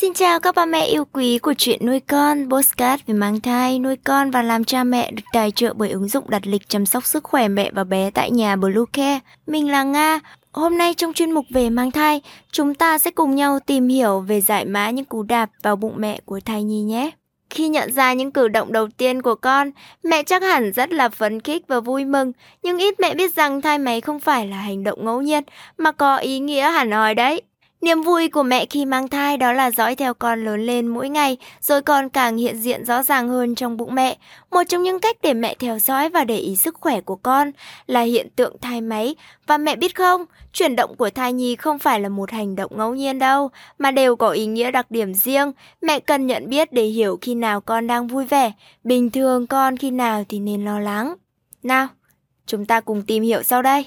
Xin chào các ba mẹ yêu quý của chuyện nuôi con, postcard về mang thai, nuôi con và làm cha mẹ được tài trợ bởi ứng dụng đặt lịch chăm sóc sức khỏe mẹ và bé tại nhà Bluecare. Mình là Nga. Hôm nay trong chuyên mục về mang thai, chúng ta sẽ cùng nhau tìm hiểu về giải mã những cú đạp vào bụng mẹ của thai nhi nhé. Khi nhận ra những cử động đầu tiên của con, mẹ chắc hẳn rất là phấn khích và vui mừng, nhưng ít mẹ biết rằng thai máy không phải là hành động ngẫu nhiên mà có ý nghĩa hẳn hoi đấy. Niềm vui của mẹ khi mang thai đó là dõi theo con lớn lên mỗi ngày, rồi con càng hiện diện rõ ràng hơn trong bụng mẹ. Một trong những cách để mẹ theo dõi và để ý sức khỏe của con là hiện tượng thai máy. Và mẹ biết không, chuyển động của thai nhi không phải là một hành động ngẫu nhiên đâu, mà đều có ý nghĩa đặc điểm riêng. Mẹ cần nhận biết để hiểu khi nào con đang vui vẻ, bình thường con khi nào thì nên lo lắng. Nào, chúng ta cùng tìm hiểu sau đây.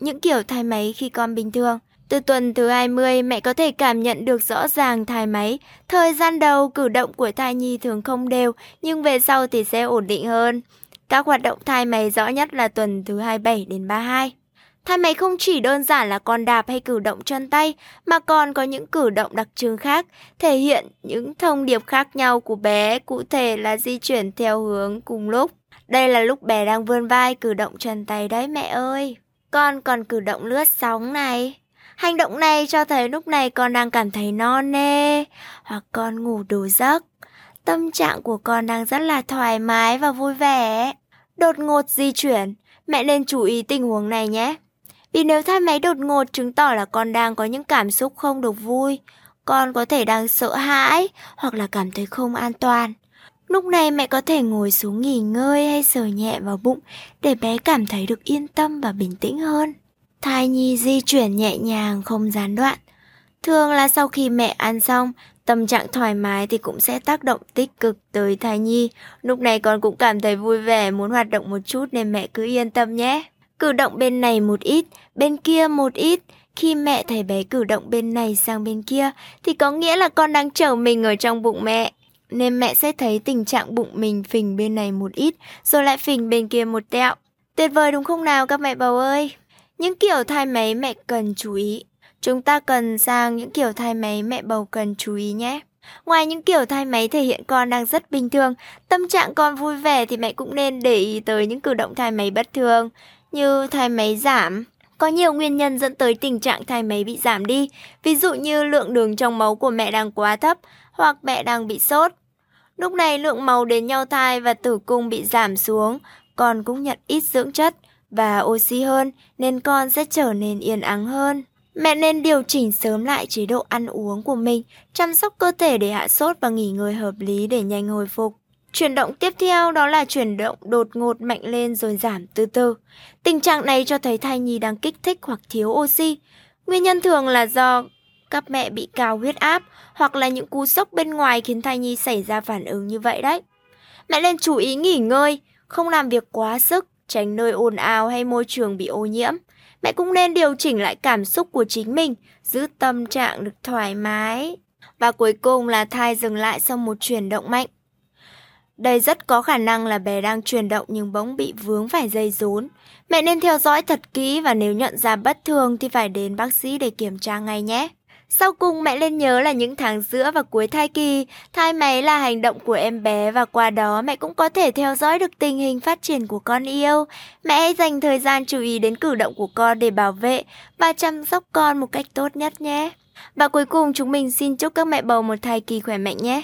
Những kiểu thai máy khi con bình thường – từ tuần thứ 20, mẹ có thể cảm nhận được rõ ràng thai máy. Thời gian đầu, cử động của thai nhi thường không đều, nhưng về sau thì sẽ ổn định hơn. Các hoạt động thai máy rõ nhất là tuần thứ 27 đến 32. Thai máy không chỉ đơn giản là con đạp hay cử động chân tay, mà còn có những cử động đặc trưng khác, thể hiện những thông điệp khác nhau của bé, cụ thể là di chuyển theo hướng cùng lúc. Đây là lúc bé đang vươn vai cử động chân tay đấy mẹ ơi. Con còn cử động lướt sóng này. Hành động này cho thấy lúc này con đang cảm thấy no nê hoặc con ngủ đủ giấc. Tâm trạng của con đang rất là thoải mái và vui vẻ. Đột ngột di chuyển, mẹ nên chú ý tình huống này nhé. Vì nếu thai máy đột ngột chứng tỏ là con đang có những cảm xúc không được vui, con có thể đang sợ hãi hoặc là cảm thấy không an toàn. Lúc này mẹ có thể ngồi xuống nghỉ ngơi hay sờ nhẹ vào bụng để bé cảm thấy được yên tâm và bình tĩnh hơn. Thai nhi di chuyển nhẹ nhàng không gián đoạn. Thường là sau khi mẹ ăn xong, tâm trạng thoải mái thì cũng sẽ tác động tích cực tới thai nhi. Lúc này con cũng cảm thấy vui vẻ, muốn hoạt động một chút nên mẹ cứ yên tâm nhé. Cử động bên này một ít, bên kia một ít. Khi mẹ thấy bé cử động bên này sang bên kia thì có nghĩa là con đang chở mình ở trong bụng mẹ. Nên mẹ sẽ thấy tình trạng bụng mình phình bên này một ít, rồi lại phình bên kia một tẹo. Tuyệt vời đúng không nào các mẹ bầu ơi? Những kiểu thai máy mẹ cần chú ý. Chúng ta cần sang những kiểu thai máy mẹ bầu cần chú ý nhé. Ngoài những kiểu thai máy thể hiện con đang rất bình thường, tâm trạng con vui vẻ thì mẹ cũng nên để ý tới những cử động thai máy bất thường, như thai máy giảm. Có nhiều nguyên nhân dẫn tới tình trạng thai máy bị giảm đi, ví dụ như lượng đường trong máu của mẹ đang quá thấp hoặc mẹ đang bị sốt. Lúc này lượng máu đến nhau thai và tử cung bị giảm xuống, con cũng nhận ít dưỡng chất, và oxy hơn nên con sẽ trở nên yên ắng hơn. Mẹ nên điều chỉnh sớm lại chế độ ăn uống của mình, chăm sóc cơ thể để hạ sốt và nghỉ ngơi hợp lý để nhanh hồi phục. Chuyển động tiếp theo đó là chuyển động đột ngột mạnh lên rồi giảm từ từ. Tình trạng này cho thấy thai nhi đang kích thích hoặc thiếu oxy. Nguyên nhân thường là do các mẹ bị cao huyết áp hoặc là những cú sốc bên ngoài khiến thai nhi xảy ra phản ứng như vậy đấy. Mẹ nên chú ý nghỉ ngơi, không làm việc quá sức tránh nơi ồn ào hay môi trường bị ô nhiễm. Mẹ cũng nên điều chỉnh lại cảm xúc của chính mình, giữ tâm trạng được thoải mái. Và cuối cùng là thai dừng lại sau một chuyển động mạnh. Đây rất có khả năng là bé đang chuyển động nhưng bỗng bị vướng phải dây rốn. Mẹ nên theo dõi thật kỹ và nếu nhận ra bất thường thì phải đến bác sĩ để kiểm tra ngay nhé. Sau cùng mẹ nên nhớ là những tháng giữa và cuối thai kỳ, thai máy là hành động của em bé và qua đó mẹ cũng có thể theo dõi được tình hình phát triển của con yêu. Mẹ hãy dành thời gian chú ý đến cử động của con để bảo vệ và chăm sóc con một cách tốt nhất nhé. Và cuối cùng chúng mình xin chúc các mẹ bầu một thai kỳ khỏe mạnh nhé.